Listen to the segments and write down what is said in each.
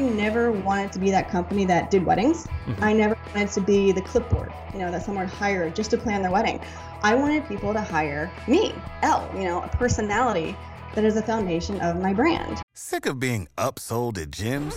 never wanted to be that company that did weddings. Mm-hmm. I never wanted to be the clipboard, you know, that someone hired just to plan their wedding. I wanted people to hire me, Elle, you know, a personality that is the foundation of my brand. Sick of being upsold at gyms?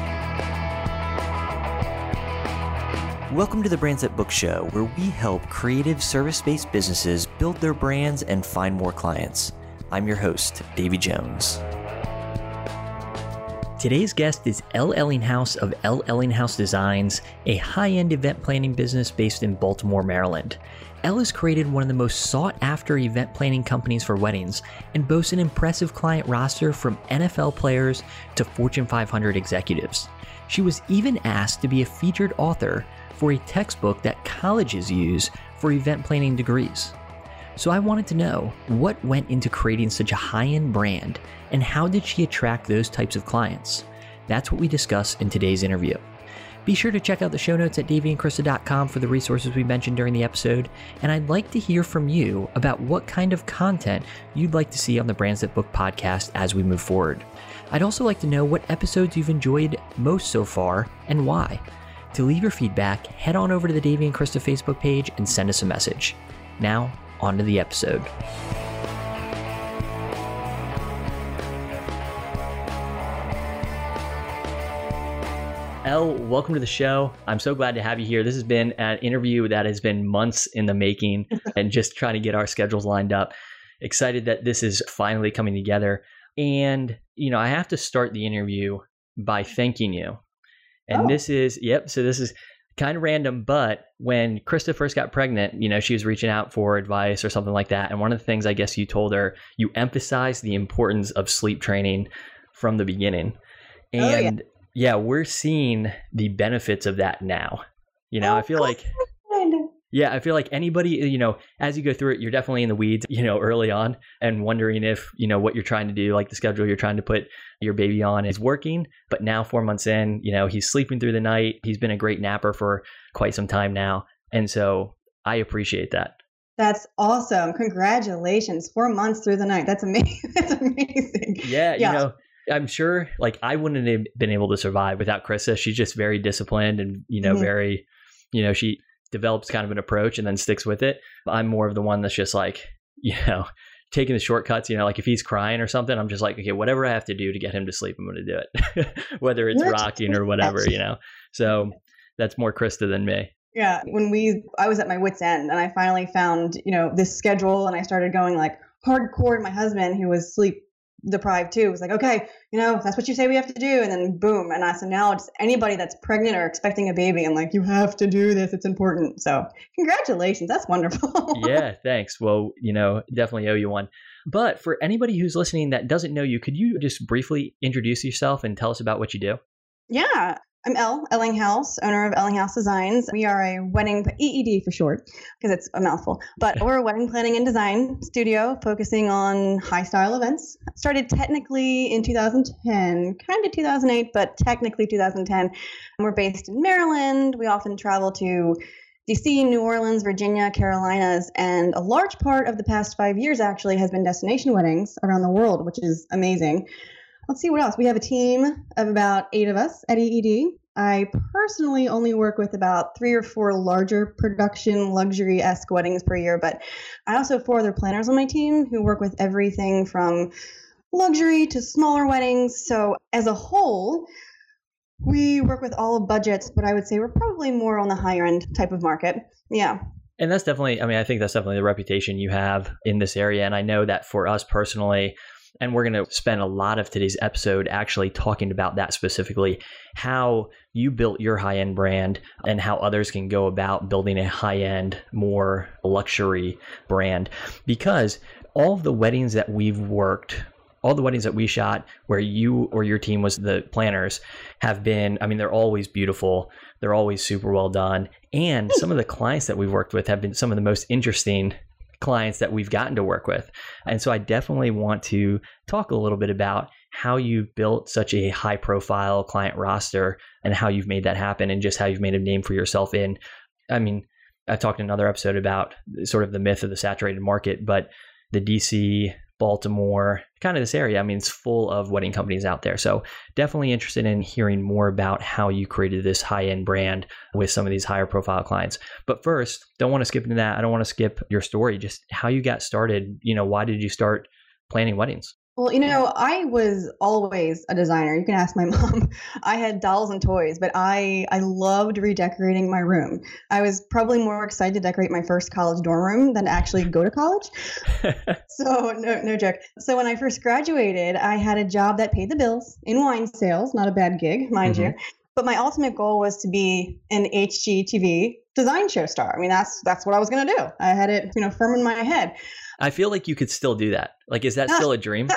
Welcome to the Brands Book Show, where we help creative service based businesses build their brands and find more clients. I'm your host, Davy Jones. Today's guest is Elle Ellinghaus of Elle Ellinghaus Designs, a high end event planning business based in Baltimore, Maryland. Elle has created one of the most sought after event planning companies for weddings and boasts an impressive client roster from NFL players to Fortune 500 executives. She was even asked to be a featured author for a textbook that colleges use for event planning degrees. So I wanted to know what went into creating such a high end brand and how did she attract those types of clients? That's what we discuss in today's interview. Be sure to check out the show notes at davyandkrista.com for the resources we mentioned during the episode, and I'd like to hear from you about what kind of content you'd like to see on the Brands That Book podcast as we move forward. I'd also like to know what episodes you've enjoyed most so far and why. To leave your feedback, head on over to the Davy and Krista Facebook page and send us a message. Now, on to the episode. Elle, welcome to the show. I'm so glad to have you here. This has been an interview that has been months in the making and just trying to get our schedules lined up. Excited that this is finally coming together. And, you know, I have to start the interview by thanking you and oh. this is, yep. So this is kind of random, but when Krista first got pregnant, you know, she was reaching out for advice or something like that. And one of the things I guess you told her, you emphasized the importance of sleep training from the beginning. And oh, yeah. yeah. we're seeing the benefits of that now. You know, oh, I feel like yeah, I feel like anybody, you know, as you go through it, you're definitely in the weeds, you know, early on and wondering if, you know, what you're trying to do, like the schedule you're trying to put your baby on is working. But now, four months in, you know, he's sleeping through the night. He's been a great napper for quite some time now. And so I appreciate that. That's awesome. Congratulations. Four months through the night. That's amazing. That's amazing. Yeah, yeah. You know, I'm sure like I wouldn't have been able to survive without Krista. She's just very disciplined and, you know, mm-hmm. very, you know, she, develops kind of an approach and then sticks with it. I'm more of the one that's just like, you know, taking the shortcuts, you know, like if he's crying or something, I'm just like, okay, whatever I have to do to get him to sleep, I'm going to do it, whether it's rocking or whatever, you know. So that's more Krista than me. Yeah, when we, I was at my wits' end, and I finally found, you know, this schedule, and I started going like hardcore. And my husband, who was sleep deprived too. Was like okay you know that's what you say we have to do. And then boom. And I, so now it's anybody that's pregnant or expecting a baby i'm like you have to do this. It's important. So congratulations. That's wonderful. Yeah thanks. Well you know definitely owe you one. But for anybody who's listening that doesn't know you could you just briefly introduce yourself and tell us about what you do? Yeah I'm Elle Ellinghaus, owner of Ellinghaus Designs. We are a wedding EED for short because it's a mouthful, but we're a wedding planning and design studio focusing on high style events. Started technically in 2010, kind of 2008, but technically 2010. We're based in Maryland. We often travel to DC, New Orleans, Virginia, Carolinas, and a large part of the past five years actually has been destination weddings around the world, which is amazing let's see what else. We have a team of about eight of us at EED. I personally only work with about three or four larger production luxury esque weddings per year, but I also have four other planners on my team who work with everything from luxury to smaller weddings. So, as a whole, we work with all budgets, but I would say we're probably more on the higher end type of market. Yeah. And that's definitely, I mean, I think that's definitely the reputation you have in this area. And I know that for us personally, and we're going to spend a lot of today's episode actually talking about that specifically how you built your high end brand and how others can go about building a high end, more luxury brand. Because all of the weddings that we've worked all the weddings that we shot where you or your team was the planners have been i mean they're always beautiful. They're always super well done. And hmm. some of the clients that we've worked with have been some of the most interesting clients that we've gotten to work with. And so i definitely want to talk a little bit about how you've built such a high profile client roster and how you've made that happen and just how you've made a name for yourself in i mean i talked in another episode about sort of the myth of the saturated market but the dc Baltimore, kind of this area. I mean, it's full of wedding companies out there. So definitely interested in hearing more about how you created this high end brand with some of these higher profile clients. But first, don't want to skip into that. I don't want to skip your story, just how you got started. You know, why did you start planning weddings? Well, you know, I was always a designer. You can ask my mom. I had dolls and toys, but I I loved redecorating my room. I was probably more excited to decorate my first college dorm room than actually go to college. so, no no joke. So, when I first graduated, I had a job that paid the bills in wine sales, not a bad gig, mind mm-hmm. you. But my ultimate goal was to be an HGTV design show star. I mean, that's that's what I was going to do. I had it, you know, firm in my head. I feel like you could still do that. Like, is that still a dream?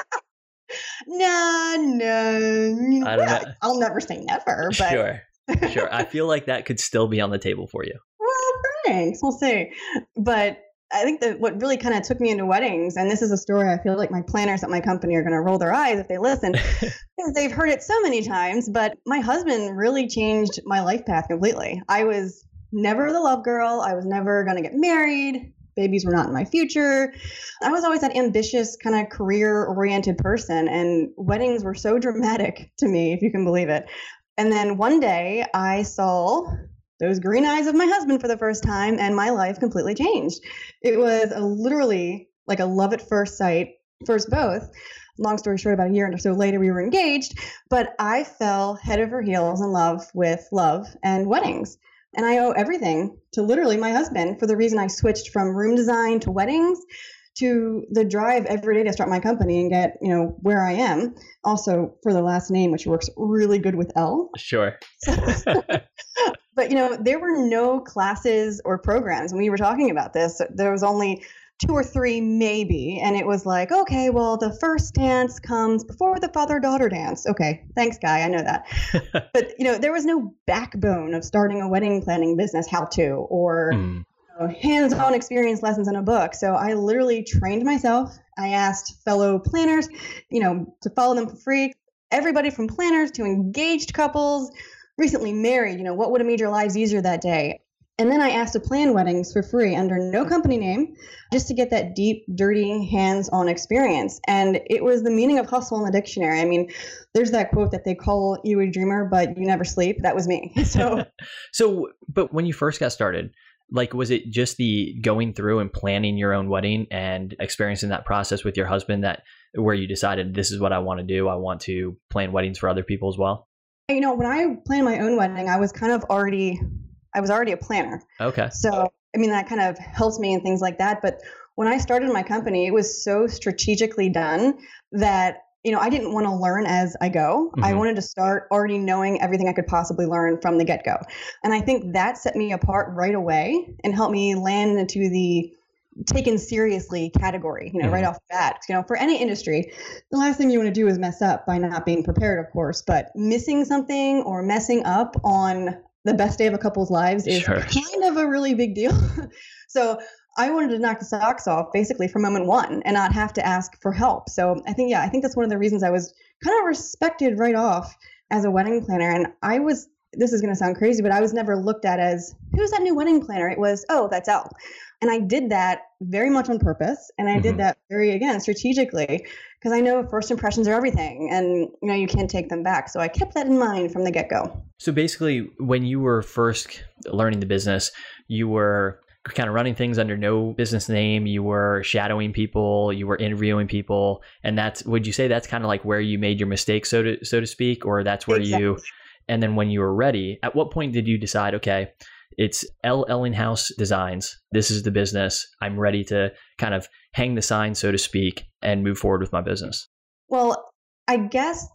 no, no. I don't know. I'll never say never, but sure, sure. I feel like that could still be on the table for you. Well, thanks. We'll see. But I think that what really kind of took me into weddings, and this is a story I feel like my planners at my company are going to roll their eyes if they listen, because they've heard it so many times. But my husband really changed my life path completely. I was never the love girl. I was never going to get married babies were not in my future. I was always that ambitious, kind of career oriented person, and weddings were so dramatic to me, if you can believe it. And then one day I saw those green eyes of my husband for the first time, and my life completely changed. It was a, literally like a love at first sight, first both. Long story short, about a year or so later, we were engaged, but I fell head over heels in love with love and weddings. And I owe everything to literally my husband for the reason I switched from room design to weddings to the drive every day to start my company and get, you know, where I am. Also for the last name, which works really good with L. Sure. but you know, there were no classes or programs when we were talking about this. There was only two or three maybe. And it was like okay well the first dance comes before the father daughter dance. Okay thanks guy i know that. But you know there was no backbone of starting a wedding planning business how to or mm. you know, hands-on experience lessons in a book. So i literally trained myself. I asked fellow planners you know to follow them for free. Everybody from planners to engaged couples recently married you know what would have made your lives easier that day and then I asked to plan weddings for free under no company name just to get that deep, dirty, hands on experience. And it was the meaning of hustle in the dictionary. I mean, there's that quote that they call you a dreamer, but you never sleep. That was me. So, so, but when you first got started, like was it just the going through and planning your own wedding and experiencing that process with your husband that where you decided this is what I want to do? I want to plan weddings for other people as well? You know, when I planned my own wedding, I was kind of already I was already a planner. Okay. So, I mean, that kind of helps me and things like that. But when I started my company, it was so strategically done that you know, I didn't want to learn as I go. Mm-hmm. I wanted to start already knowing everything I could possibly learn from the get go. And I think that set me apart right away and helped me land into the taken seriously category, you know, mm-hmm. right off the bat. You know, for any industry, the last thing you want to do is mess up by not being prepared, of course, but missing something or messing up on the best day of a couple's lives is sure. kind of a really big deal. so I wanted to knock the socks off basically from moment one and not have to ask for help. So I think, yeah, I think that's one of the reasons I was kind of respected right off as a wedding planner. And I was, this is going to sound crazy, but I was never looked at as who's that new wedding planner? It was, oh, that's Elle. And I did that very much on purpose. And I mm-hmm. did that very, again, strategically because I know first impressions are everything and you know you can't take them back. So I kept that in mind from the get-go. So basically when you were first learning the business, you were kind of running things under no business name, you were shadowing people, you were interviewing people, and that's would you say that's kind of like where you made your mistake so to so to speak or that's where exactly. you and then when you were ready, at what point did you decide okay, it's Elle Ellinghaus Designs. This is the business. I'm ready to kind of hang the sign, so to speak, and move forward with my business? Well, I guess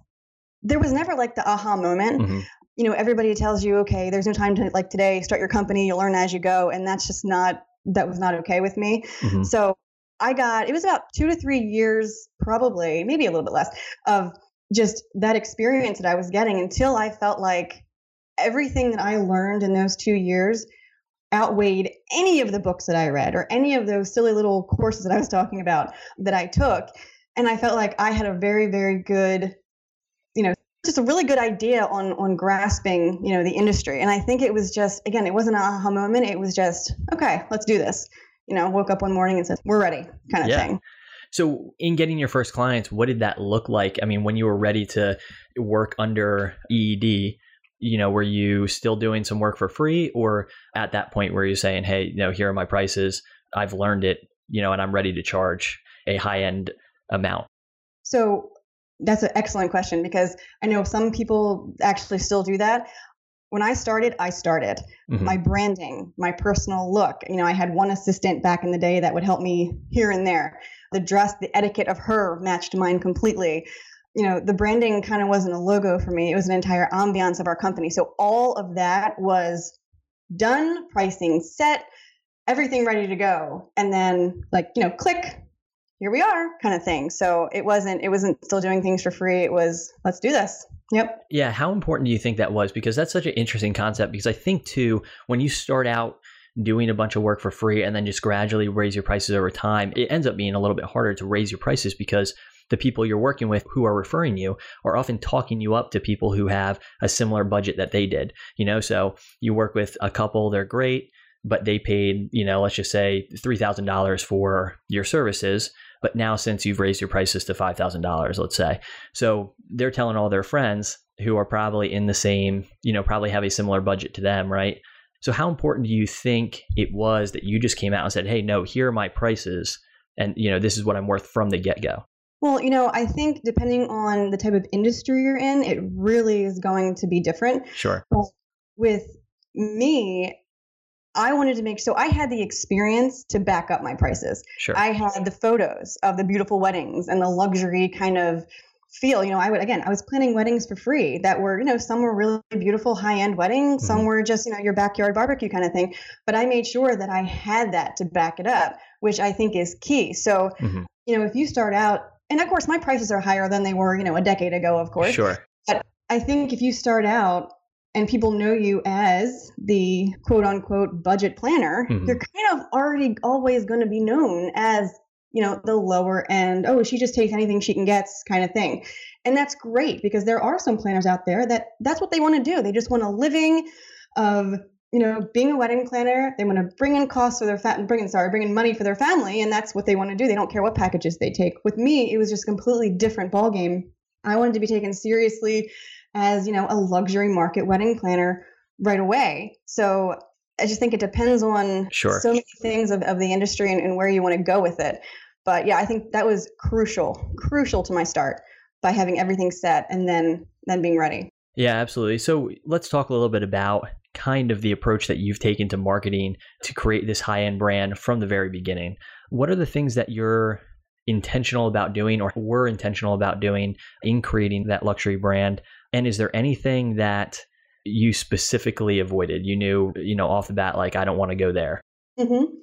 there was never like the aha moment. Mm-hmm. You know, everybody tells you, okay, there's no time to like today, start your company, you'll learn as you go. And that's just not, that was not okay with me. Mm-hmm. So I got it was about two to three years, probably, maybe a little bit less, of just that experience that I was getting until I felt like everything that I learned in those two years outweighed any of the books that I read or any of those silly little courses that I was talking about that I took. And I felt like I had a very, very good, you know, just a really good idea on on grasping, you know, the industry. And I think it was just again, it wasn't an aha moment. It was just, okay, let's do this. You know, woke up one morning and said, We're ready, kind of yeah. thing. So, in getting your first clients, what did that look like? I mean, when you were ready to work under EED, you know, were you still doing some work for free or at that point where you're saying, hey, you know, here are my prices. I've learned it, you know, and I'm ready to charge a high end amount? So that's an excellent question because I know some people actually still do that. When I started, I started mm-hmm. my branding, my personal look. You know, I had one assistant back in the day that would help me here and there. The dress, the etiquette of her matched mine completely you know, the branding kind of wasn't a logo for me. It was an entire ambiance of our company. So all of that was done, pricing set, everything ready to go. And then like, you know, click, here we are kind of thing. So it wasn't it wasn't still doing things for free. It was let's do this. Yep. Yeah, how important do you think that was because that's such an interesting concept because I think too when you start out doing a bunch of work for free and then just gradually raise your prices over time, it ends up being a little bit harder to raise your prices because the people you're working with who are referring you are often talking you up to people who have a similar budget that they did. You know, so you work with a couple, they're great, but they paid, you know, let's just say $3,000 for your services. But now, since you've raised your prices to $5,000, let's say, so they're telling all their friends who are probably in the same, you know, probably have a similar budget to them, right? So, how important do you think it was that you just came out and said, hey, no, here are my prices? And, you know, this is what I'm worth from the get go? Well, you know, I think depending on the type of industry you're in, it really is going to be different. Sure. But with me, I wanted to make so I had the experience to back up my prices. Sure. I had the photos of the beautiful weddings and the luxury kind of feel. You know, I would again, I was planning weddings for free that were, you know, some were really beautiful high-end weddings, mm-hmm. some were just, you know, your backyard barbecue kind of thing. But I made sure that I had that to back it up, which I think is key. So, mm-hmm. you know, if you start out and of course my prices are higher than they were you know a decade ago of course. Sure. But i think if you start out and people know you as the quote unquote budget planner mm-hmm. you're kind of already always going to be known as you know the lower end oh she just takes anything she can get kind of thing. And that's great because there are some planners out there that that's what they want to do. They just want a living of you know, being a wedding planner, they want to bring in costs for their fat, bring in sorry, bring in money for their family, and that's what they want to do. They don't care what packages they take. With me, it was just a completely different ballgame. I wanted to be taken seriously as you know a luxury market wedding planner right away. So I just think it depends on sure. so many things of, of the industry and, and where you want to go with it. But yeah, I think that was crucial, crucial to my start by having everything set and then then being ready. Yeah, absolutely. So let's talk a little bit about kind of the approach that you've taken to marketing to create this high end brand from the very beginning. What are the things that you're intentional about doing or were intentional about doing in creating that luxury brand? And is there anything that you specifically avoided? You knew, you know, off the bat, like, I don't want to go there. Mm-hmm.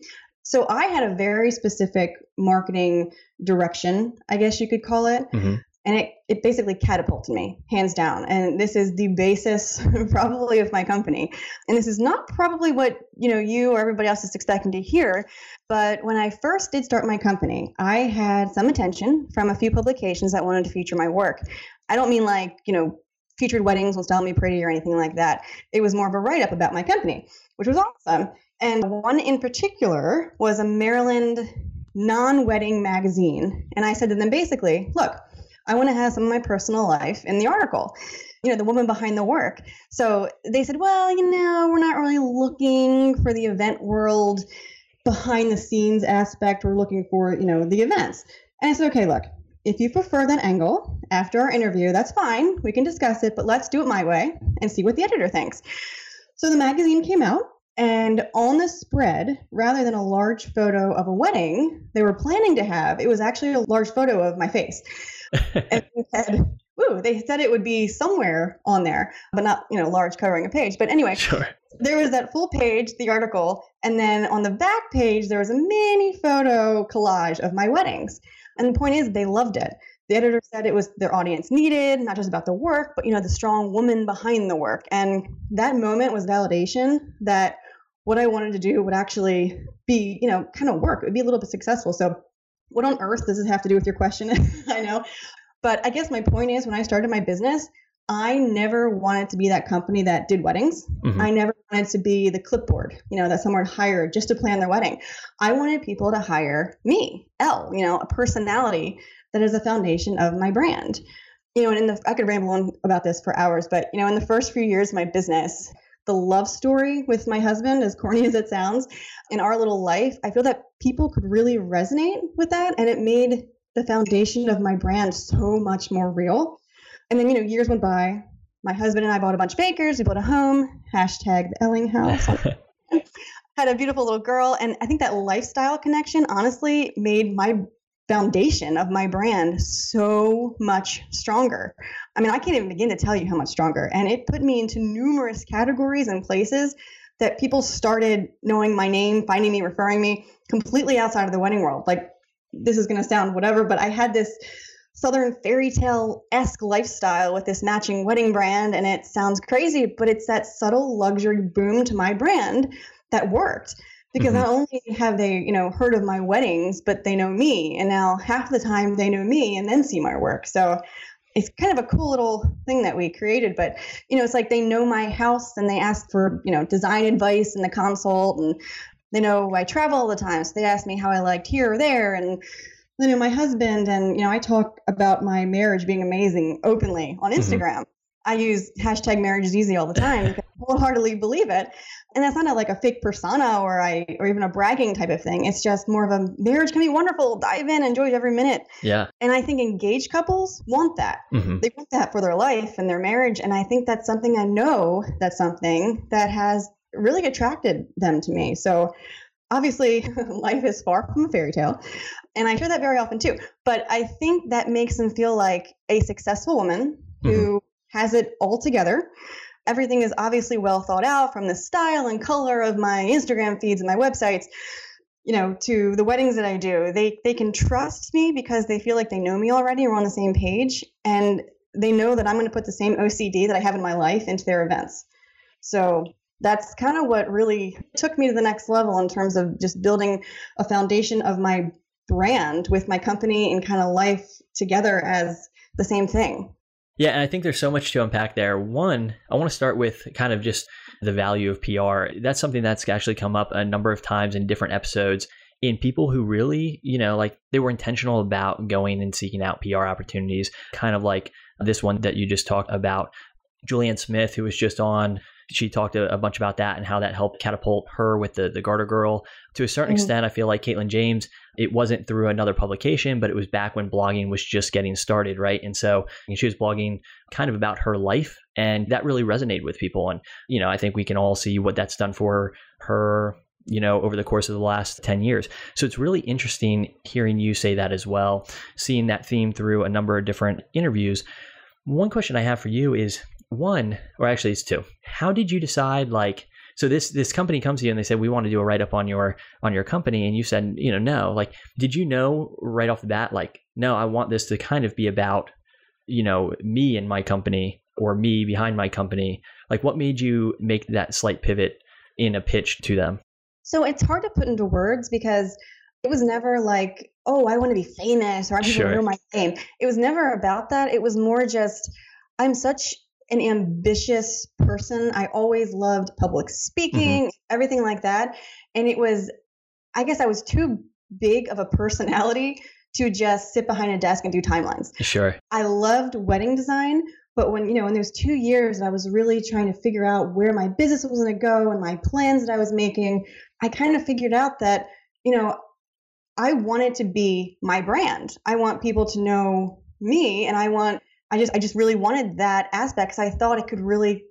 So I had a very specific marketing direction, I guess you could call it. Mm-hmm and it, it basically catapulted me hands down. And this is the basis probably of my company. And this is not probably what you know you or everybody else is expecting to hear but when i first did start my company i had some attention from a few publications that wanted to feature my work. I don't mean like you know featured weddings will style me pretty or anything like that. It was more of a write-up about my company which was awesome. And one in particular was a maryland non-wedding magazine. And i said to them basically look I want to have some of my personal life in the article. You know, the woman behind the work. So they said, well, you know, we're not really looking for the event world behind the scenes aspect. We're looking for, you know, the events. And I said, okay, look, if you prefer that angle after our interview, that's fine. We can discuss it, but let's do it my way and see what the editor thinks. So the magazine came out, and on the spread, rather than a large photo of a wedding they were planning to have, it was actually a large photo of my face and they said, "Ooh," they said it would be somewhere on there, but not you know large covering a page. But anyway, sure. there was that full page, the article, and then on the back page, there was a mini photo collage of my weddings. And the point is, they loved it. The editor said it was their audience needed, not just about the work, but you know, the strong woman behind the work. And that moment was validation that what I wanted to do would actually be, you know, kind of work. It would be a little bit successful. So, what on earth does this have to do with your question? I know. But I guess my point is when I started my business, I never wanted to be that company that did weddings. Mm-hmm. I never wanted to be the clipboard, you know, that someone hired just to plan their wedding. I wanted people to hire me, Elle, you know, a personality that is the foundation of my brand. You know, and in the I could ramble on about this for hours, but you know, in the first few years of my business, the love story with my husband, as corny as it sounds, in our little life, I feel that people could really resonate with that. And it made the foundation of my brand so much more real. And then, you know, years went by. My husband and I bought a bunch of acres. We bought a home. Hashtag the Elling House. Had a beautiful little girl. And I think that lifestyle connection honestly made my foundation of my brand so much stronger. I mean, I can't even begin to tell you how much stronger. And it put me into numerous categories and places that people started knowing my name, finding me, referring me completely outside of the wedding world. Like, this is going to sound whatever, but I had this southern fairy tale esque lifestyle with this matching wedding brand. And it sounds crazy, but it's that subtle luxury boom to my brand that worked because mm-hmm. not only have they you know heard of my weddings but they know me and now half the time they know me and then see my work so it's kind of a cool little thing that we created but you know it's like they know my house and they ask for you know design advice in the consult and they know i travel all the time so they ask me how i liked here or there and you know my husband and you know i talk about my marriage being amazing openly on mm-hmm. instagram mm-hmm. I use hashtag marriage is easy all the time because I wholeheartedly believe it. And that's not a, like a fake persona or I or even a bragging type of thing. It's just more of a marriage can be wonderful. Dive in, enjoy every minute. Yeah. And I think engaged couples want that. Mm-hmm. They want that for their life and their marriage. And I think that's something I know that's something that has really attracted them to me. So obviously life is far from a fairy tale and i hear that very often too but i think that makes them feel like a successful woman who mm-hmm has it all together. Everything is obviously well thought out from the style and color of my Instagram feeds and my websites, you know, to the weddings that I do. They they can trust me because they feel like they know me already. We're on the same page and they know that I'm going to put the same OCD that I have in my life into their events. So that's kind of what really took me to the next level in terms of just building a foundation of my brand with my company and kind of life together as the same thing. Yeah, and I think there's so much to unpack there. One, I want to start with kind of just the value of PR. That's something that's actually come up a number of times in different episodes in people who really, you know, like they were intentional about going and seeking out PR opportunities, kind of like this one that you just talked about. Julian Smith, who was just on she talked a, a, bunch about that and how that helped catapult her with the the Garter Girl. To a certain mm-hmm. extent, I feel like Katelyn James, it wasn't through another publication, but it was back when blogging was just getting started, right? And so she was blogging kind of about her life, and that really resonated with people. And you know, I think we can all see what that's done for her you know, over the course of the last 10 years. So it's really interesting hearing you say that as well, seeing that theme through a number of different interviews. One question I have for you is one, or actually it's two. How did you decide like so this this company comes to you and they said we want to do a write up on your on your company and you said you know no. Like did you know right off the bat like no I want this to kind of be about you know me and my company or me behind my company. Like what made you make that slight pivot in a pitch to them? So it's hard to put into words because it was never like oh I want to be famous or I want sure. to know my name it was never about that. It was more just I'm such an ambitious person. I always loved public speaking, mm-hmm. everything like that. And it was, I guess I was too big of a personality to just sit behind a desk and do timelines. Sure. I loved wedding design, but when, you know, when there's two years I was really trying to figure out where my business was going to go and my plans that I was making, I kind of figured out that, you know, I wanted to be my brand. I want people to know me and I want I just I just really wanted that aspect because I thought it could really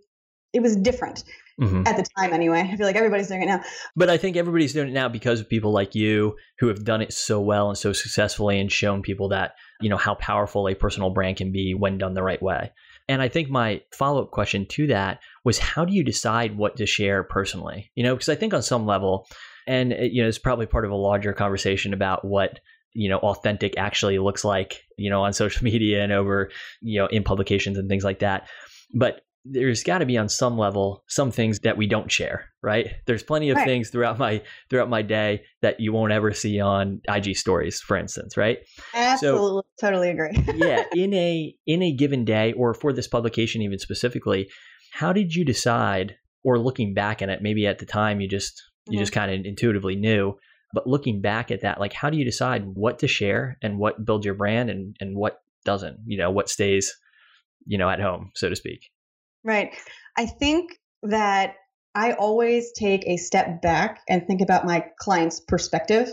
it was different mm-hmm. at the time anyway. I feel like everybody's doing it now. But I think everybody's doing it now because of people like you who have done it so well and so successfully and shown people that you know, how powerful a personal brand can be when done the right way. And I think my follow up question to that was how do you decide what to share personally? You know, because I think on some level, and you know, it's probably part of a larger conversation about what you know authentic actually looks like you know on social media and over you know in publications and things like that but there's got to be on some level some things that we don't share right there's plenty of right. things throughout my throughout my day that you won't ever see on ig stories for instance right absolutely so, totally agree yeah in a in a given day or for this publication even specifically how did you decide or looking back at it maybe at the time you just you mm-hmm. just kind of intuitively knew but looking back at that like how do you decide what to share and what build your brand and and what doesn't you know what stays you know at home so to speak Right. I think that I always take a step back and think about my client's perspective.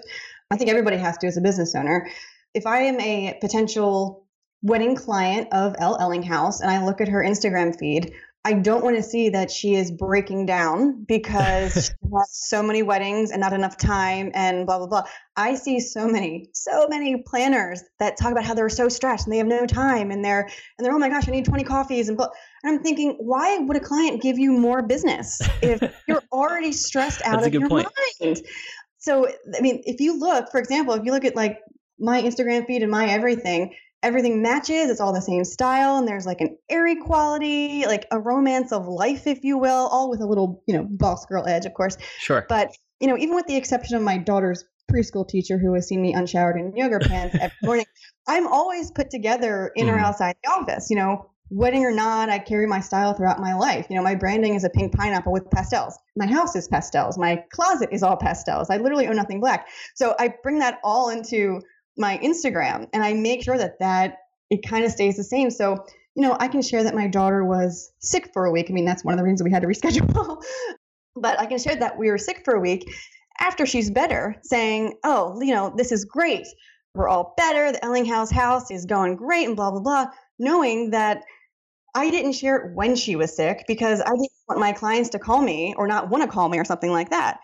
I think everybody has to as a business owner. If I am a potential wedding client of Elle Ellinghaus and I look at her Instagram feed, I don't want to see that she is breaking down because she has so many weddings and not enough time and blah blah blah. I see so many, so many planners that talk about how they're so stressed and they have no time and they're and they're oh my gosh, I need 20 coffees and blah. And I'm thinking, why would a client give you more business if you're already stressed out of your point. mind? So I mean, if you look, for example, if you look at like my Instagram feed and my everything, everything matches. It's all the same style, and there's like an airy quality, like a romance of life, if you will, all with a little, you know, boss girl edge, of course. Sure. But you know, even with the exception of my daughter's preschool teacher who has seen me unshowered in yoga pants every morning, I'm always put together in mm. or outside the office. You know, wedding or not, I carry my style throughout my life. You know, my branding is a pink pineapple with pastels. My house is pastels. My closet is all pastels. I literally own nothing black. So I bring that all into my Instagram and I make sure that that it kind of stays the same. So, you know, I can share that my daughter was sick for a week. I mean, that's one of the reasons we had to reschedule. but I can share that we were sick for a week after she's better, saying, "Oh, you know, this is great. We're all better. The Ellinghaus house is going great and blah blah blah." Knowing that I didn't share it when she was sick because I didn't want my clients to call me or not want to call me or something like that.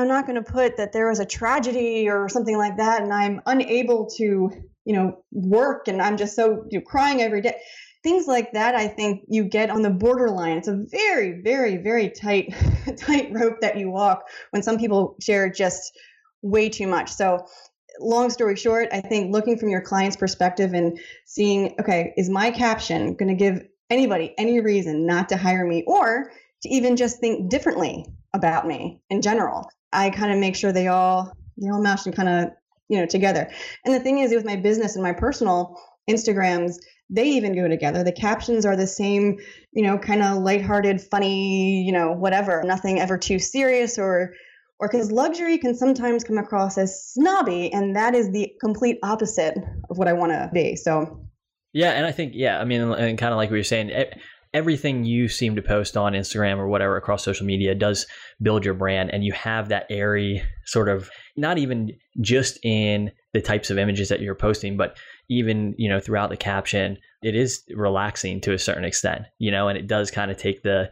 I'm not going to put that there was a tragedy or something like that and I'm unable to, you know, work and I'm just so you know, crying every day. Things like that, I think you get on the borderline. It's a very, very, very tight, tight rope that you walk when some people share just way too much. So, long story short, I think looking from your client's perspective and seeing, okay, is my caption going to give anybody any reason not to hire me or to even just think differently about me in general? I kind of make sure they all they all mesh and kind of you know together. And the thing is, with my business and my personal Instagrams, they even go together. The captions are the same, you know, kind of lighthearted, funny, you know, whatever. Nothing ever too serious or or because luxury can sometimes come across as snobby, and that is the complete opposite of what I want to be. So. Yeah, and I think yeah, I mean, and kind of like we were saying, eh, everything you seem to post on Instagram or whatever across social media does build your brand and you have that airy sort of not even just in the types of images that you're posting but even you know throughout the caption it is relaxing to a certain extent you know and it does kind of take the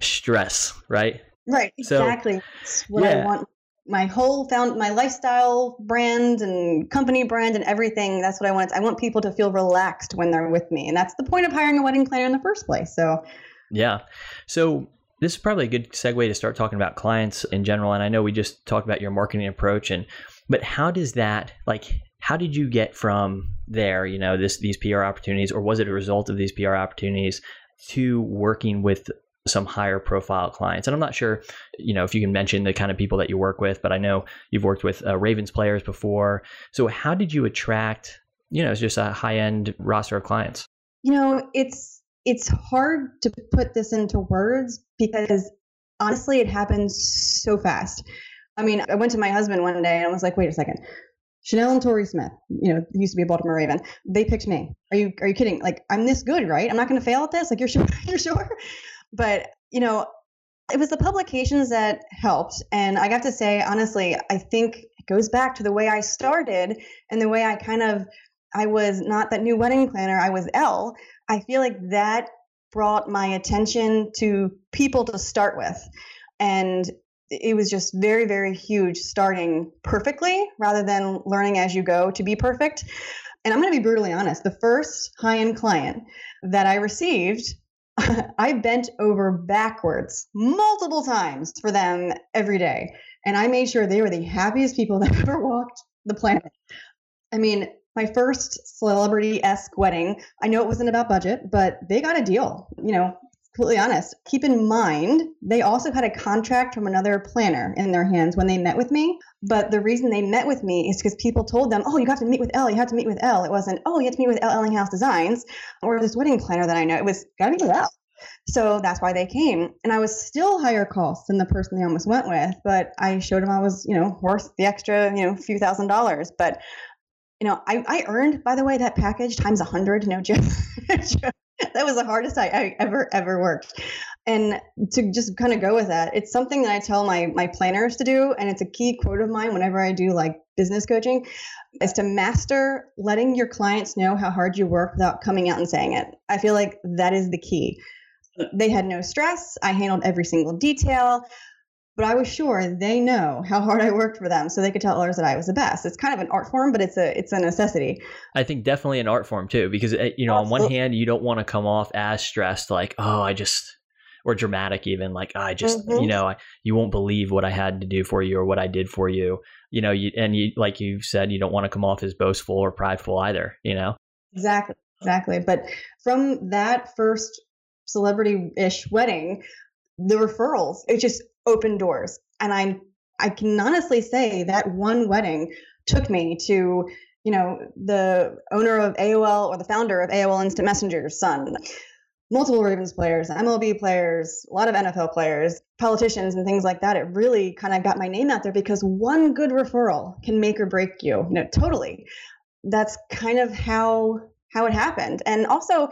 stress right right exactly so, That's what yeah. i want my whole found my lifestyle brand and company brand and everything that's what i want. I want people to feel relaxed when they're with me. And that's the point of hiring a wedding planner in the first place. So yeah. So this is probably a good segue to start talking about clients in general. And i know we just talked about your marketing approach and but how does that like how did you get from there you know this these pr opportunities or was it a result of these pr opportunities to working with some higher profile clients. And I'm not sure, you know, if you can mention the kind of people that you work with, but I know you've worked with uh, Ravens players before. So how did you attract, you know, just a high end roster of clients? You know, it's it's hard to put this into words because honestly, it happens so fast. I mean, I went to my husband one day and I was like, wait a second. Chanel and Torrey Smith, you know, used to be a Baltimore Raven. They picked me. Are you are you kidding? Like, I'm this good, right? I'm not going to fail at this. Like, you're sure? You're sure? But, you know, it was the publications that helped. And I got to say, honestly, I think it goes back to the way I started and the way I kind of, I was not that new wedding planner, I was Elle. I feel like that brought my attention to people to start with. And it was just very, very huge starting perfectly rather than learning as you go to be perfect. And I'm going to be brutally honest. The first high end client that I received, I bent over backwards multiple times for them every day. And I made sure they were the happiest people that ever walked the planet. I mean, my first celebrity esque wedding, I know it wasn't about budget, but they got a deal. You know, completely honest. Keep in mind, they also had a contract from another planner in their hands when they met with me. But the reason they met with me is because people told them, oh, you have to meet with Elle, you have to meet with Elle. It wasn't, oh, you have to meet with Elle Ellinghaus Designs or this wedding planner that I know. It was, gotta meet with Elle. So that's why they came. And I was still higher cost than the person they almost went with, but I showed them I was, you know, worth the extra, you know, few thousand dollars. But, you know, I, I earned, by the way, that package times a hundred, no joke. that was the hardest I, I ever, ever worked. And to just kind of go with that, it's something that I tell my my planners to do, and it's a key quote of mine whenever I do like business coaching, is to master letting your clients know how hard you work without coming out and saying it. I feel like that is the key they had no stress. I handled every single detail, but I was sure they know how hard I worked for them, so they could tell others that I was the best. It's kind of an art form, but it's a it's a necessity. I think definitely an art form too, because eh, you know, on one hand, you don't want to come off as stressed, like oh, I just or dramatic even like i just mm-hmm. you know I, you won't believe what i had to do for you or what i did for you you know you and you like you said you don't want to come off as boastful or prideful either you know exactly exactly but from that first celebrity ish wedding, the referrals, it just opened doors. And I, I can honestly say that one wedding took me to, you know, the owner of AOL or the founder of AOL Instant Messenger's son, multiple Ravens players, MLB players, a lot of NFL players, politicians, and things like that. It really kind of got my name out there because one good referral can make or break you. Know, totally. That's kind of how how it happened. And also,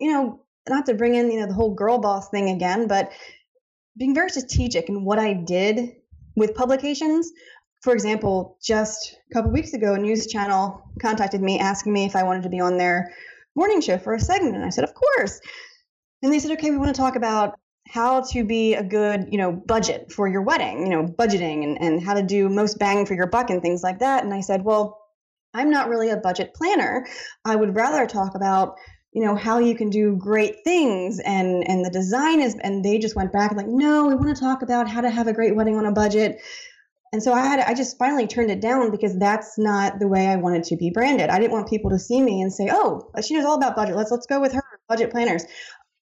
you know, not to bring in you know the whole girl boss thing again, but being very strategic in what I did with publications. For example, just a couple weeks ago, a news channel contacted me asking me if I wanted to be on their morning show for a segment, and I said, of course. And they said, okay, we want to talk about how to be a good, you know, budget for your wedding, you know, budgeting and, and how to do most bang for your buck and things like that. And I said, well, I'm not really a budget planner. I would rather talk about you know how you can do great things and and the design is and they just went back like no we want to talk about how to have a great wedding on a budget. And so i had i just finally turned it down because that's not the way i wanted to be branded. I didn't want people to see me and say oh she knows all about budget. Let's let's go with her budget planners.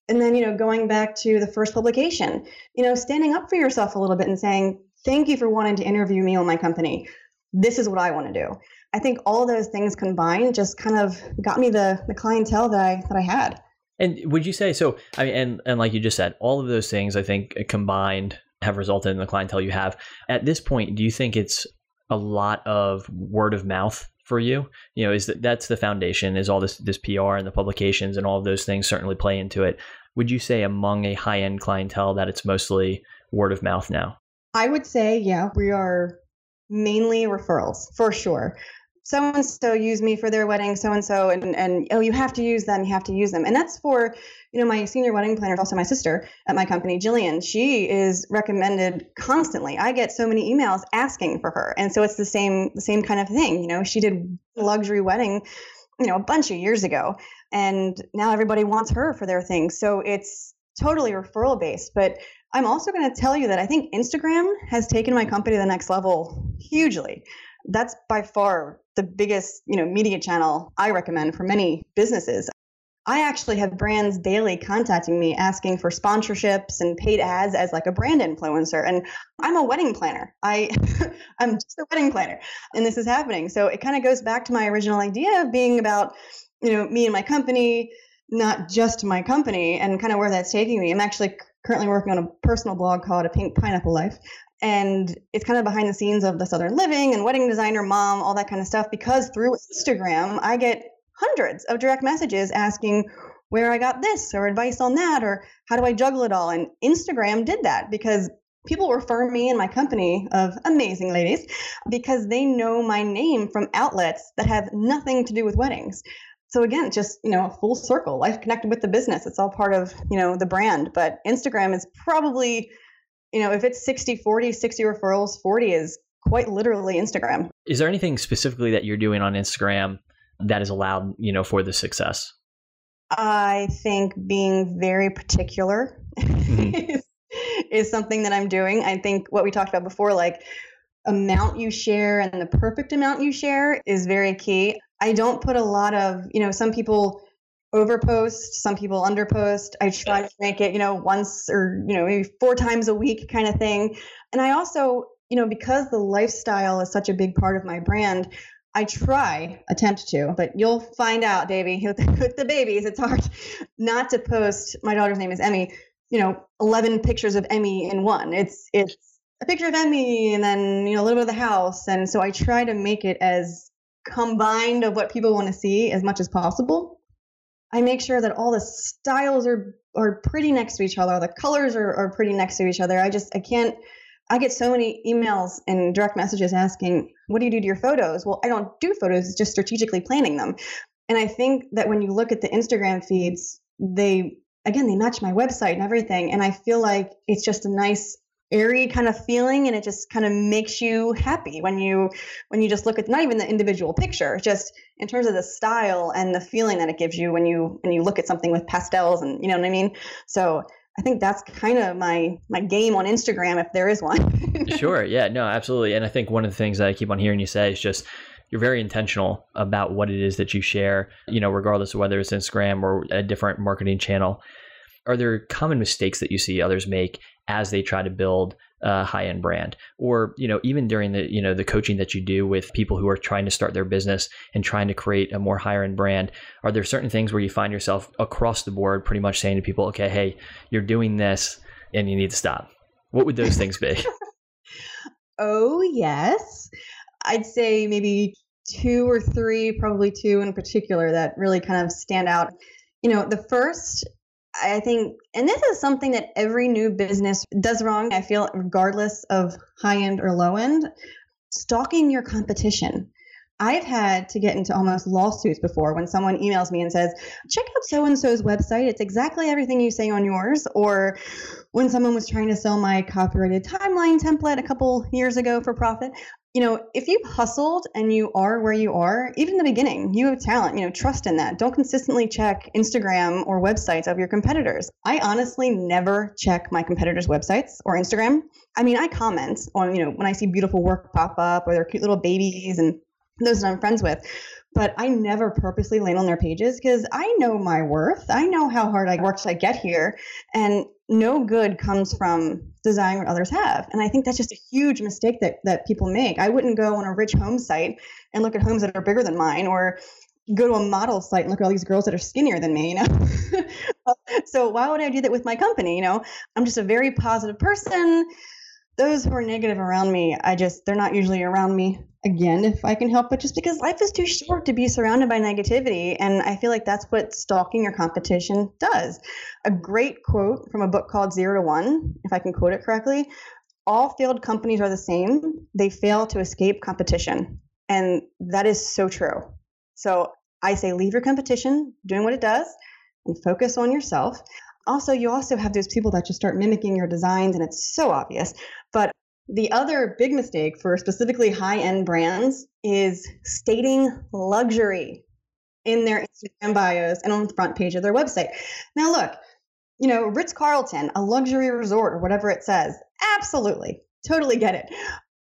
And then you know going back to the first publication you know standing up for yourself a little bit and saying thank you for wanting to interview me on my company. This is what i want to do I think all those things combined just kind of got me the the clientele that I that I had. And would you say so? I mean, and and like you just said, all of those things I think combined have resulted in the clientele you have. At this point, do you think it's a lot of word of mouth for you? You know, is that that's the foundation? Is all this this PR and the publications and all of those things certainly play into it? Would you say among a high end clientele that it's mostly word of mouth now? I would say, yeah, we are mainly referrals for sure so and so used me for their wedding, so and so, and oh, you have to use them, you have to use them, and that's for you know my senior wedding planner, also my sister at my company, Jillian. She is recommended constantly. I get so many emails asking for her, and so it's the same the same kind of thing. You know, she did luxury wedding, you know, a bunch of years ago, and now everybody wants her for their thing. So it's totally referral based, but I'm also going to tell you that I think Instagram has taken my company to the next level hugely that's by far the biggest you know media channel i recommend for many businesses. I actually have brands daily contacting me asking for sponsorships and paid ads as like a brand influencer and i'm a wedding planner. I i'm just a wedding planner and this is happening. So it kind of goes back to my original idea of being about you know me and my company not just my company and kind of where that's taking me. I'm actually currently working on a personal blog called a pink pineapple life and it's kind of behind the scenes of the southern living and wedding designer mom all that kind of stuff because through instagram i get hundreds of direct messages asking where i got this or advice on that or how do i juggle it all? And instagram did that because people refer me and my company of amazing ladies because they know my name from outlets that have nothing to do with weddings. So again just you know full circle life connected with the business. It's all part of you know the brand but instagram is probably you know, if it's 60 40, 60 referrals, 40 is quite literally Instagram. Is there anything specifically that you're doing on Instagram that is allowed, you know, for the success? I think being very particular mm-hmm. is, is something that I'm doing. I think what we talked about before, like amount you share and the perfect amount you share is very key. I don't put a lot of, you know, some people overpost, some people underpost. I try to make it, you know, once or, you know, maybe four times a week kind of thing. And I also, you know, because the lifestyle is such a big part of my brand, I try, attempt to, but you'll find out, Davy, with the, with the babies, it's hard not to post. My daughter's name is Emmy. You know, eleven pictures of Emmy in one. It's it's a picture of Emmy and then you know a little bit of the house, and so I try to make it as combined of what people want to see as much as possible. I make sure that all the styles are are pretty next to each other. The colors are, are pretty next to each other. I just I can't I get so many emails and direct messages asking, What do you do to your photos? Well, I don't do photos, it's just strategically planning them. And I think that when you look at the Instagram feeds, they, again, they match my website and everything. And I feel like it's just a nice, airy kind of feeling and it just kind of makes you happy when you when you just look at not even the individual picture just in terms of the style and the feeling that it gives you when you when you look at something with pastels and you know what i mean so I think that's kind of my my game on Instagram if there is one. sure. Yeah. No. Absolutely. And I think one of the things that I keep on hearing you say is just you're very intentional about what it is that you share. You know, regardless of whether it's Instagram or a different marketing channel. Are there common mistakes that you see others make as they try to build a high end brand? Or you know even during the you know the coaching that you do with people who are trying to start their business and trying to create a more higher end brand are there certain things where you find yourself across the board pretty much saying to people okay hey you're doing this and you need to stop. What would those things be? Oh yes. I'd say maybe two or three probably two in particular that really kind of stand out. You know the first I think, and this is something that every new business does wrong. I feel, regardless of high end or low end, stalking your competition. I've had to get into almost lawsuits before when someone emails me and says, check out so and so's website. It's exactly everything you say on yours. Or when someone was trying to sell my copyrighted timeline template a couple years ago for profit, you know, if you've hustled and you are where you are, even in the beginning, you have talent, you know, trust in that. Don't consistently check Instagram or websites of your competitors. I honestly never check my competitors' websites or Instagram. I mean, I comment on, you know, when I see beautiful work pop up or their cute little babies and those that I'm friends with. But I never purposely land on their pages because I know my worth. I know how hard I worked to get here. And no good comes from design what others have. And I think that's just a huge mistake that, that people make. I wouldn't go on a rich home site and look at homes that are bigger than mine or go to a model site and look at all these girls that are skinnier than me, you know? so why would I do that with my company? You know, I'm just a very positive person those who are negative around me, I just, they're not usually around me again if I can help it, just because life is too short to be surrounded by negativity. And I feel like that's what stalking your competition does. A great quote from a book called Zero to One, if I can quote it correctly all failed companies are the same, they fail to escape competition. And that is so true. So I say leave your competition doing what it does and focus on yourself also you also have those people that just start mimicking your designs and it's so obvious but the other big mistake for specifically high end brands is stating luxury in their Instagram bios and on the front page of their website. Now, look, you know, Ritz Carlton, a luxury resort or whatever it says, absolutely, totally get it.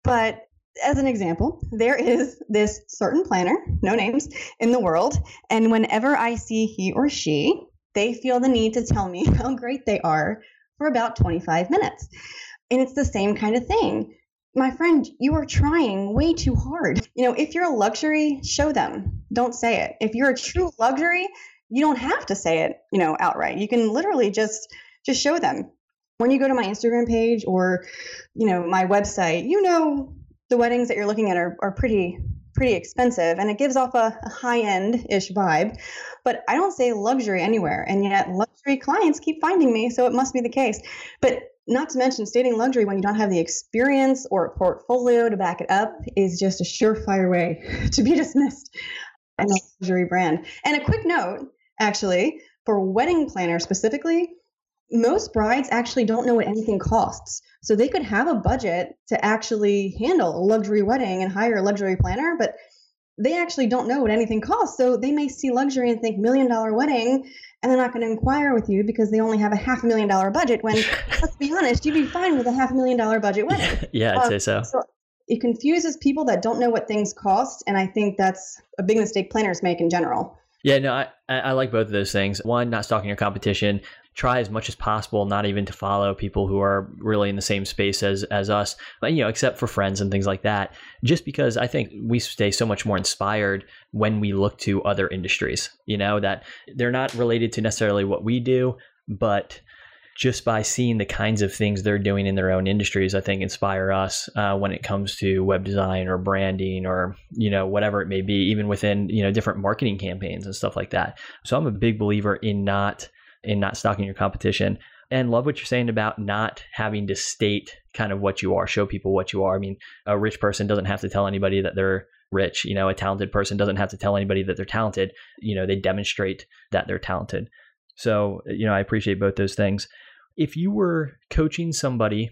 But as an example, there is this certain planner, no names, in the world. And whenever I see he or she they feel the need to tell me how great they are for about 25 minutes. And it's the same kind of thing. My friend, you are trying way too hard. You know, if you're a luxury, show them. Don't say it. If you're a true luxury, you don't have to say it, you know, outright. You can literally just just show them. When you go to my Instagram page or, you know, my website, you know the weddings that you're looking at are, are pretty pretty expensive and it gives off a, a high end ish vibe. But I don't say luxury anywhere. And yet luxury clients keep finding me. So it must be the case. But not to mention stating luxury when you don't have the experience or portfolio to back it up is just a surefire way to be dismissed in a luxury brand. And a quick note, actually, for wedding planners specifically, most brides actually don't know what anything costs. So they could have a budget to actually handle a luxury wedding and hire a luxury planner, but they actually don't know what anything costs. So they may see luxury and think million dollar wedding, and they're not going to inquire with you because they only have a half a million dollar budget. When let's be honest, you'd be fine with a half a million dollar budget wedding. yeah, I'd um, say so. so. It confuses people that don't know what things cost, and I think that's a big mistake planners make in general. Yeah, no, I, I like both of those things. One, not stalking your competition. Try as much as possible not even to follow people who are really in the same space as as us, but, you know, except for friends and things like that. Just because I think we stay so much more inspired when we look to other industries. You know that they're not related to necessarily what we do, but just by seeing the kinds of things they're doing in their own industries, I think inspire us uh, when it comes to web design or branding or you know whatever it may be, even within you know different marketing campaigns and stuff like that. So I'm a big believer in not in not stalking your competition. And love what you're saying about not having to state kind of what you are, show people what you are. I mean, a rich person doesn't have to tell anybody that they're rich. You know, a talented person doesn't have to tell anybody that they're talented. You know, they demonstrate that they're talented. So, you know, I appreciate both those things. If you were coaching somebody,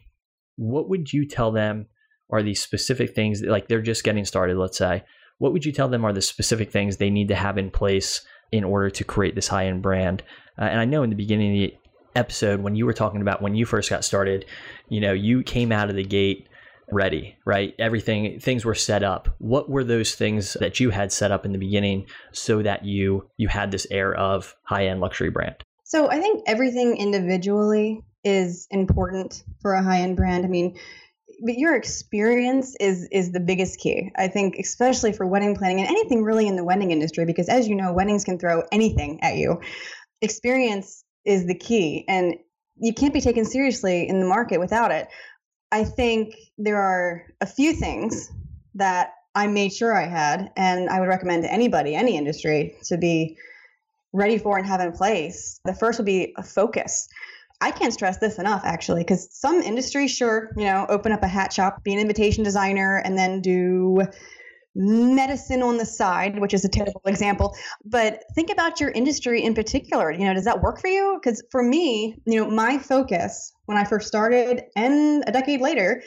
what would you tell them are these specific things like they're just getting started, let's say? What would you tell them are the specific things they need to have in place in order to create this high end brand? Uh, and I know in the beginning of the episode, when you were talking about when you first got started, you know, you came out of the gate ready, right? Everything things were set up. What were those things that you had set up in the beginning so that you you had this air of high-end luxury brand? So I think everything individually is important for a high-end brand. I mean, but your experience is is the biggest key. I think especially for wedding planning and anything really in the wedding industry because as you know, weddings can throw anything at you. Experience is the key and you can't be taken seriously in the market without it. I think there are a few things that I made sure I had and I would recommend to anybody, any industry to be ready for and have in place. The first would be a focus. I can't stress this enough, actually, because some industries, sure, you know, open up a hat shop, be an invitation designer, and then do medicine on the side, which is a terrible example. But think about your industry in particular. You know, does that work for you? Because for me, you know, my focus when I first started and a decade later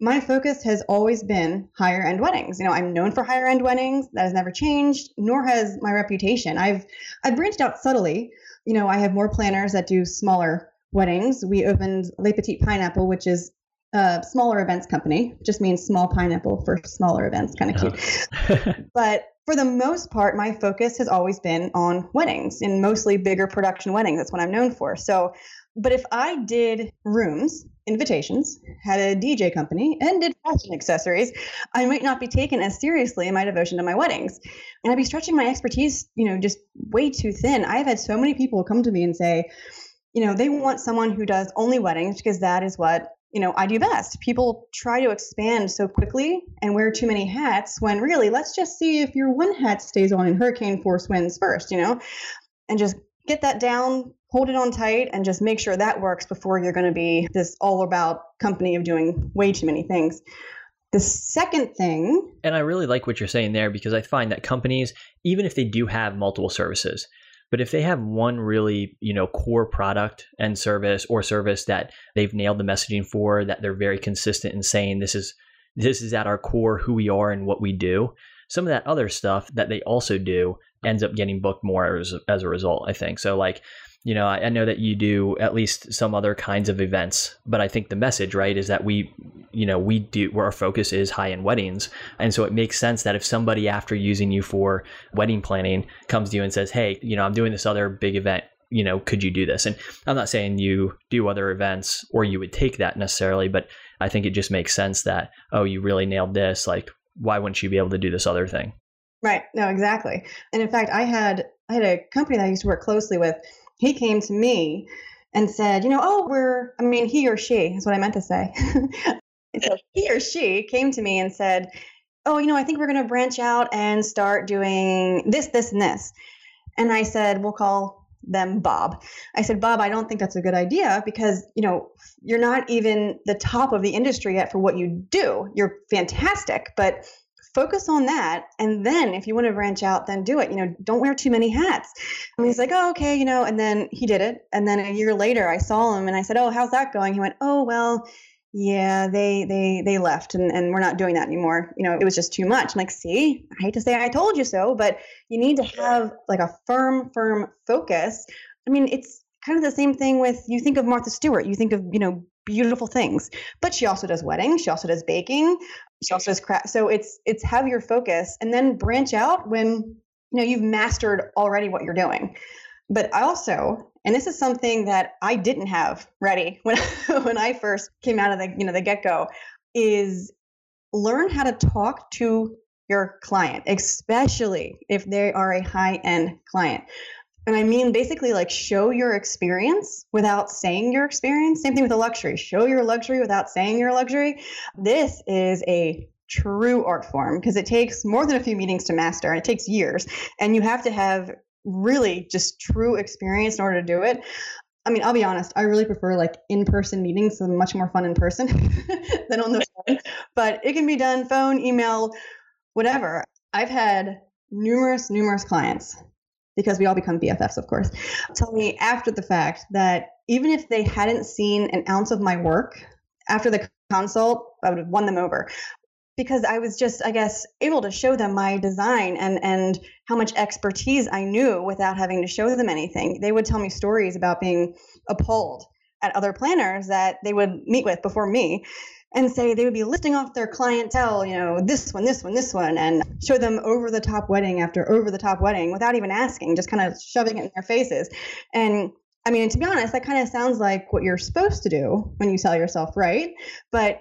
my focus has always been higher end weddings. You know, I'm known for higher end weddings. That has never changed, nor has my reputation. I've I've branched out subtly. You know, I have more planners that do smaller weddings. We opened Le Petit Pineapple, which is a smaller events company. Just means small pineapple for smaller events, kind of cute. but for the most part, my focus has always been on weddings and mostly bigger production weddings. That's what I'm known for. So but if I did rooms, invitations, had a DJ company, and did fashion accessories, I might not be taken as seriously in my devotion to my weddings. And I'd be stretching my expertise, you know, just way too thin. I've had so many people come to me and say, you know, they want someone who does only weddings because that is what you know, I do best. People try to expand so quickly and wear too many hats when really, let's just see if your one hat stays on in hurricane force winds first, you know, and just get that down, hold it on tight and just make sure that works before you're going to be this all about company of doing way too many things. The second thing. And I really like what you're saying there because I find that companies, even if they do have multiple services, but if they have one really, you know, core product and service or service that they've nailed the messaging for, that they're very consistent in saying this is this is at our core who we are and what we do. Some of that other stuff that they also do ends up getting booked more as, as a result, I think. So like you know, I, I, know that you do at least some other kinds of events, but I think the message, right, is that we, you know, we do where our focus is high end weddings. And so it makes sense that if somebody after using you for wedding planning comes to you and says, Hey, you know, I'm doing this other big event, you know, could you do this? And I'm not saying you do other events or you would take that necessarily, but I think it just makes sense that, oh, you really nailed this. Like, why wouldn't you be able to do this other thing? Right. No, exactly. And in fact, I had I had a company that I used to work closely with he came to me and said, you know, oh, we're, I mean, he or she is what I meant to say. so he or she came to me and said, oh, you know, I think we're going to branch out and start doing this, this, and this. And I said, we'll call them Bob. I said, Bob, I don't think that's a good idea because, you know, you're not even the top of the industry yet for what you do. You're fantastic, but focus on that. And then if you want to branch out, then do it. You know, don't wear too many hats. And he's like, oh, okay, you know, and then he did it. And then a year later, I saw him and I said, oh, how's that going? He went, oh, well, yeah, they they they left and, and we're not doing that anymore. You know, it was just too much. I'm like, see, I hate to say I told you so, but you need to have like a firm, firm focus. I mean, it's kind of the same thing with you think of Martha Stewart, you think of, you know, beautiful things. But she also does weddings, she also does baking, also does craft. So it's it's have your focus and then branch out when you know you've mastered already what you're doing. But also and this is something that I didn't have ready when when I first came out of the you know the get go is learn how to talk to your client, especially if they are a high end client. And I mean basically like show your experience without saying your experience. Same thing with a luxury. Show your luxury without saying your luxury. This is a true art form because it takes more than a few meetings to master and it takes years and you have to have really just true experience in order to do it. I mean, I'll be honest, I really prefer like in person meetings, so much more fun in person than on the phone. But it can be done phone, email, whatever. I've had numerous, numerous clients because we all become BFFs, of course, tell me after the fact that even if they hadn't seen an ounce of my work after the consult, I would have won them over. Because I was just, I guess, able to show them my design and and how much expertise I knew without having to show them anything. They would tell me stories about being appalled at other planners that they would meet with before me and say they would be listing off their clientele, you know, this one, this one, this one, and show them over the top wedding after over the top wedding without even asking, just kind of shoving it in their faces. And I mean, to be honest, that kind of sounds like what you're supposed to do when you sell yourself, right? But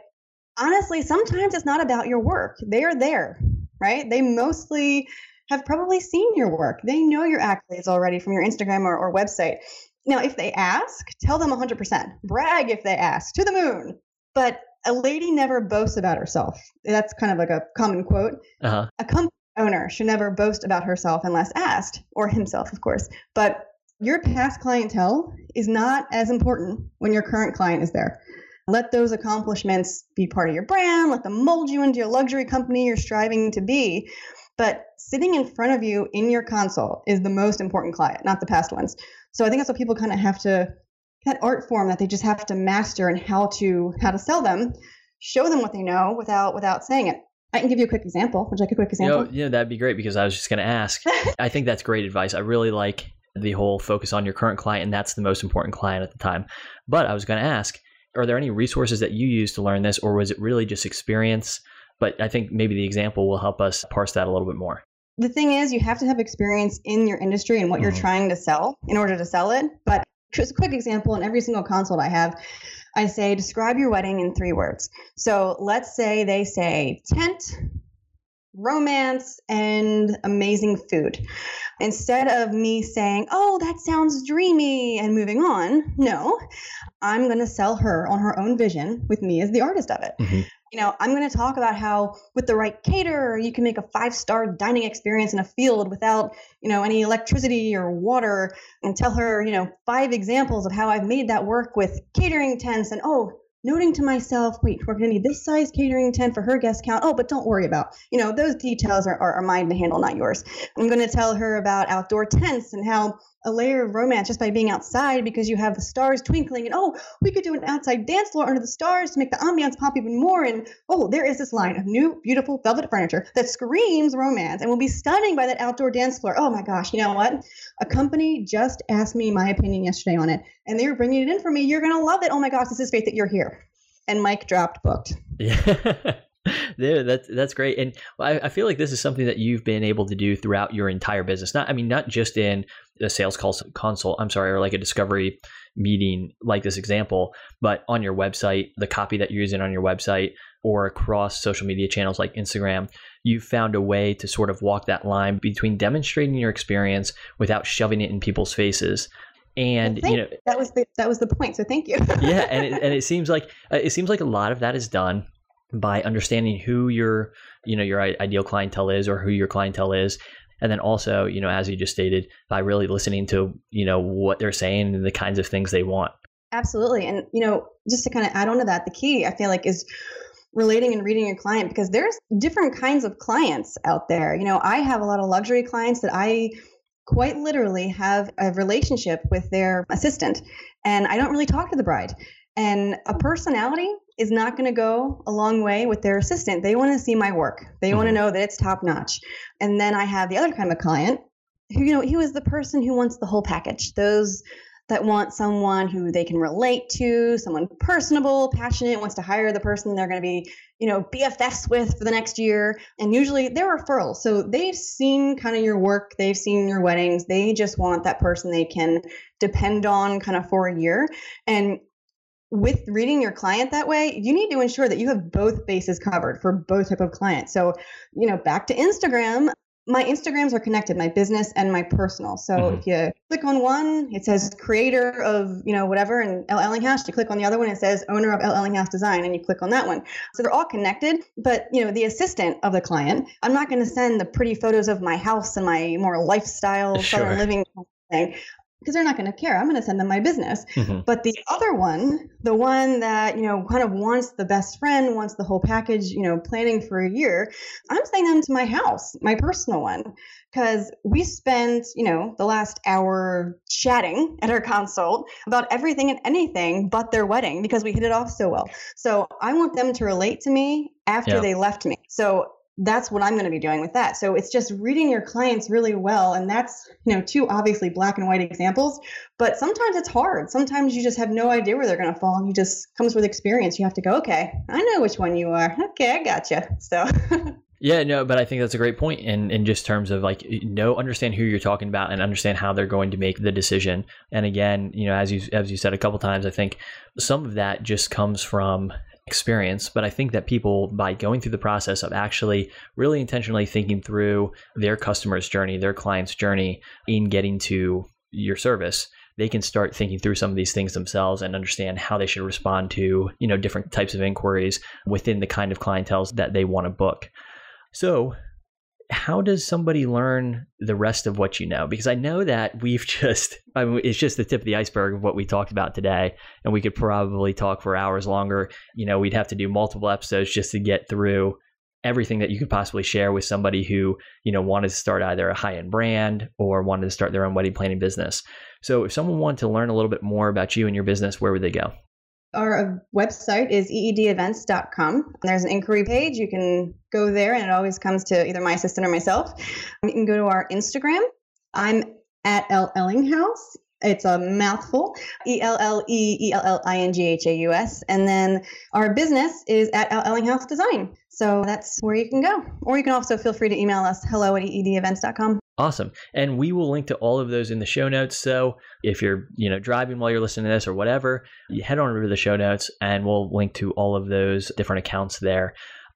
honestly, sometimes it's not about your work. They are there, right? They mostly have probably seen your work. They know your accolades already from your Instagram or, or website. Now, if they ask, tell them 100%. Brag if they ask, to the moon. But a lady never boasts about herself. That's kind of like a common quote. Uh-huh. A company owner should never boast about herself unless asked, or himself, of course. But your past clientele is not as important when your current client is there. Let those accomplishments be part of your brand, let them mold you into your luxury company you're striving to be. But sitting in front of you in your console is the most important client, not the past ones. So I think that's what people kind of have to that art form that they just have to master and how to how to sell them, show them what they know without without saying it. I can give you a quick example. Would you like a quick example? You know, yeah, that'd be great because I was just going to ask. I think that's great advice. I really like the whole focus on your current client, and that's the most important client at the time. But I was going to ask, are there any resources that you use to learn this, or was it really just experience? But I think maybe the example will help us parse that a little bit more. The thing is, you have to have experience in your industry and what mm-hmm. you're trying to sell in order to sell it. But just a quick example in every single consult I have, I say, describe your wedding in three words. So let's say they say tent, romance, and amazing food. Instead of me saying, oh, that sounds dreamy and moving on, no, I'm going to sell her on her own vision with me as the artist of it. Mm-hmm. You know, I'm going to talk about how with the right caterer, you can make a five star dining experience in a field without, you know, any electricity or water and tell her, you know, five examples of how I've made that work with catering tents and, oh, noting to myself, wait, we're going to need this size catering tent for her guest count. Oh, but don't worry about, you know, those details are, are, are mine to handle, not yours. I'm going to tell her about outdoor tents and how a layer of romance just by being outside because you have the stars twinkling and oh we could do an outside dance floor under the stars to make the ambiance pop even more. And oh there is this line of new beautiful velvet furniture that screams romance and will be stunning by that outdoor dance floor. Oh my gosh you know what? A company just asked me my opinion yesterday on it and they were bringing it in for me. You're gonna love it. Oh my gosh this is great that you're here. And mic dropped booked. Yeah yeah, that's that's great, and I, I, feel like this is something that you've been able to do throughout your entire business. Not, I mean, not just in a sales call consult. I'm sorry, or like a discovery meeting, like this example, but on your website, the copy that you're using on your website, or across social media channels like Instagram, you've found a way to sort of walk that line between demonstrating your experience without shoving it in people's faces and you know that was the that was the point so thank you yeah and it, and it seems like uh, it seems like a lot of that is done by understanding who your you know your ideal clientele is or who your clientele is. And then also you know as you just stated by really listening to you know what they're saying and the kinds of things they want. Absolutely. And you know just to kind of add on to that the key i feel like is relating and reading your client because there's different kinds of clients out there. You know i have a lot of luxury clients that i quite literally have a relationship with their assistant and i don't really talk to the bride. And a personality is not going to go a long way with their assistant. They want to see my work. They mm-hmm. want to know that it's top notch. And then I have the other kind of client who, you know, he was the person who wants the whole package. Those that want someone who they can relate to, someone personable, passionate, wants to hire the person they're going to be, you know, BFFs with for the next year. And usually they're referrals. So they've seen kind of your work, they've seen your weddings. They just want that person they can depend on kind of for a year. And with reading your client that way, you need to ensure that you have both bases covered for both type of clients. So, you know, back to Instagram, my Instagrams are connected, my business and my personal. So mm-hmm. if you click on one, it says creator of, you know, whatever and Elle Ellinghaus. You click on the other one, it says owner of Elle Ellinghaus Design, and you click on that one. So they're all connected. But, you know, the assistant of the client, I'm not going to send the pretty photos of my house and my more lifestyle, sure. southern living thing because they're not going to care. I'm going to send them my business. Mm-hmm. But the other one, the one that, you know, kind of wants the best friend, wants the whole package, you know, planning for a year, I'm sending them to my house, my personal one, because we spent, you know, the last hour chatting at our consult about everything and anything but their wedding because we hit it off so well. So I want them to relate to me after yeah. they left me. So that's what I'm going to be doing with that. So it's just reading your clients really well. And that's, you know, two obviously black and white examples, but sometimes it's hard. Sometimes you just have no idea where they're going to fall. And you just comes with experience. You have to go, okay, I know which one you are. Okay, I gotcha. So. Yeah, no, but I think that's a great point in in just terms of like know understand who you're talking about and understand how they're going to make the decision. And again, you know, as you as you said a couple times, I think some of that just comes from experience, but I think that people, by going through the process of actually really intentionally thinking through their customer's journey, their client's journey in getting to your service, they can start thinking through some of these things themselves and understand how they should respond to you know different types of inquiries within the kind of clientels that they want to book. So how does somebody learn the rest of what you know? Because I know that we've just, I mean, it's just the tip of the iceberg of what we talked about today. And we could probably talk for hours longer. You know, we'd have to do multiple episodes just to get through everything that you could possibly share with somebody who, you know, wanted to start either a high end brand or wanted to start their own wedding planning business. So if someone wanted to learn a little bit more about you and your business, where would they go? Our uh, website is eedevents.com. There's an inquiry page. You can go there, and it always comes to either my assistant or myself. You can go to our Instagram. I'm at Ellinghaus. It's a mouthful. E L L E E L L I N G H A U S. And then our business is at Ellinghaus Design. So that's where you can go. Or you can also feel free to email us hello at eedevents.com. Awesome. And we will link to all of those in the show notes. So if you're, you know, driving while you're listening to this or whatever, you head on over to the show notes and we'll link to all of those different accounts there.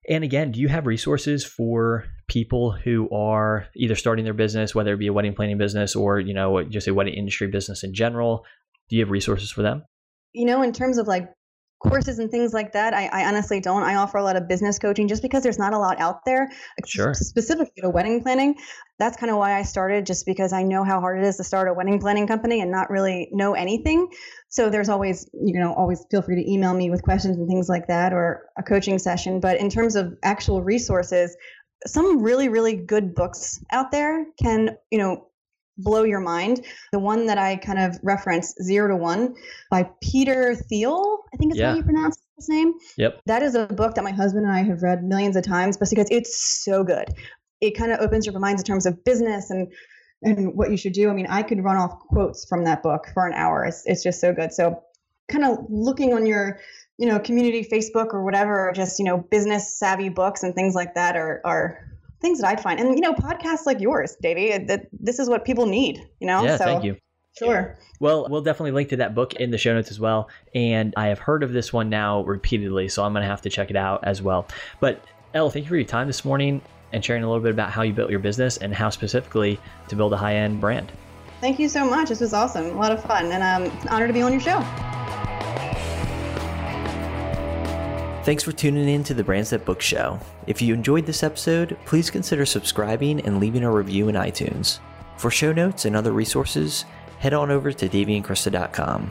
And again, do you have resources for people who are either starting their business, whether it be a wedding planning business or, you know, just a wedding industry business in general? Do you have resources for them? You know, in terms of like courses and things like that. I, I, honestly don't. I offer a lot of business coaching just because there's not a lot out there, sure. specifically to wedding planning. That's kind of why I started, just because I know how hard it is to start a wedding planning company and not really know anything. So there's always, you know, always feel free to email me with questions and things like that or a coaching session. But in terms of actual resources, some really, really good books out there can, you know, blow your mind. The one that I kind of reference, Zero to One, by Peter Thiel, I think is yeah. how you pronounce his name. Yep. That is a book that my husband and I have read millions of times, but because it's so good. It kind of opens your minds in terms of business and and what you should do. I mean, I could run off quotes from that book for an hour. It's it's just so good. So kind of looking on your you know community facebook or whatever or just you know business savvy books and things like that are are things that I'd find. And you know, podcasts like yours, Davey, that this is what people need. You know, yeah, so, thank you. Sure. Well, we'll definitely link to that book in the show notes as well. And I have heard of this one now repeatedly, so I'm going to have to check it out as well. But Elle, thank you for your time this morning and sharing a little bit about how you built your business and how specifically to build a high end brand. Thank you so much. This was awesome. A lot of fun. And um, it's an honor to be on your show. Thanks for tuning in to the Brands That Book Show. If you enjoyed this episode, please consider subscribing and leaving a review in iTunes. For show notes and other resources, head on over to daveyandkrista.com.